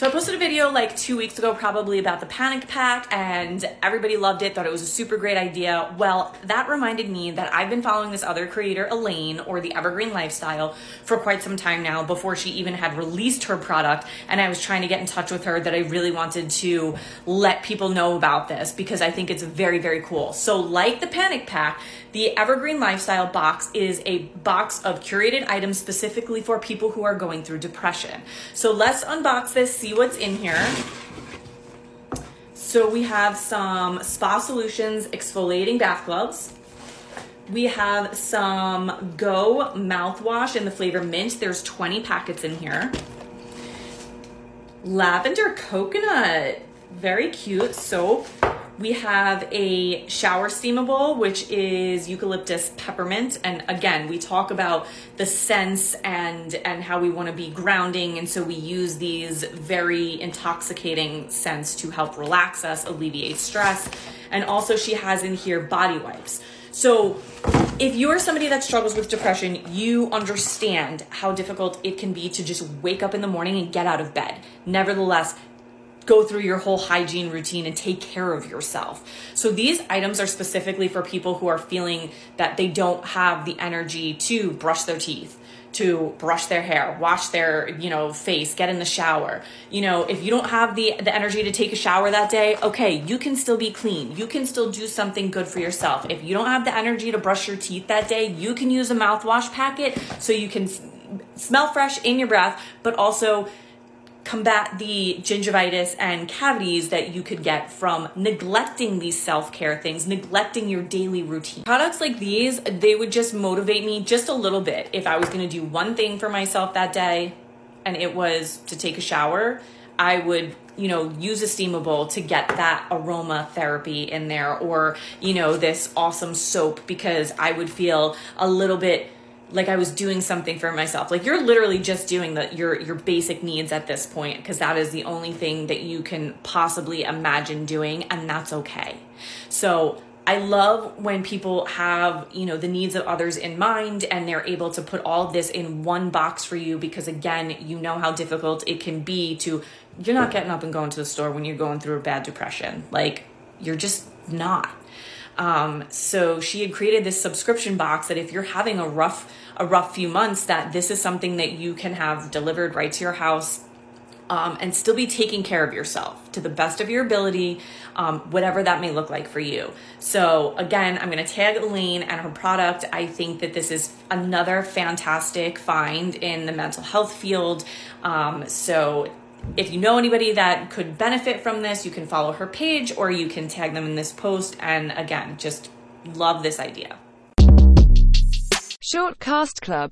So I posted a video like two weeks ago, probably about the panic pack, and everybody loved it, thought it was a super great idea. Well, that reminded me that I've been following this other creator, Elaine, or the Evergreen Lifestyle, for quite some time now before she even had released her product. And I was trying to get in touch with her that I really wanted to let people know about this because I think it's very, very cool. So, like the panic pack, the Evergreen Lifestyle box is a box of curated items specifically for people who are going through depression. So, let's unbox this, see what's in here. So we have some Spa Solutions exfoliating bath gloves. We have some Go mouthwash in the flavor mint. There's 20 packets in here. Lavender coconut, very cute soap. We have a shower steamable, which is eucalyptus peppermint. And again, we talk about the scents and, and how we want to be grounding. And so we use these very intoxicating scents to help relax us, alleviate stress. And also, she has in here body wipes. So, if you're somebody that struggles with depression, you understand how difficult it can be to just wake up in the morning and get out of bed. Nevertheless, go through your whole hygiene routine and take care of yourself. So these items are specifically for people who are feeling that they don't have the energy to brush their teeth to brush their hair, wash their, you know, face, get in the shower. You know, if you don't have the the energy to take a shower that day, okay, you can still be clean. You can still do something good for yourself. If you don't have the energy to brush your teeth that day, you can use a mouthwash packet so you can smell fresh in your breath, but also combat the gingivitis and cavities that you could get from neglecting these self-care things, neglecting your daily routine. Products like these, they would just motivate me just a little bit if I was going to do one thing for myself that day and it was to take a shower, I would you know use a steamable to get that aroma therapy in there or you know this awesome soap because I would feel a little bit like I was doing something for myself. Like you're literally just doing the your your basic needs at this point because that is the only thing that you can possibly imagine doing and that's okay. So I love when people have, you know, the needs of others in mind and they're able to put all this in one box for you because again, you know how difficult it can be to you're not getting up and going to the store when you're going through a bad depression. Like you're just not. Um, so she had created this subscription box that if you're having a rough a rough few months, that this is something that you can have delivered right to your house. Um, and still be taking care of yourself to the best of your ability, um, whatever that may look like for you. So, again, I'm going to tag Elaine and her product. I think that this is another fantastic find in the mental health field. Um, so, if you know anybody that could benefit from this, you can follow her page or you can tag them in this post. And again, just love this idea. Shortcast Club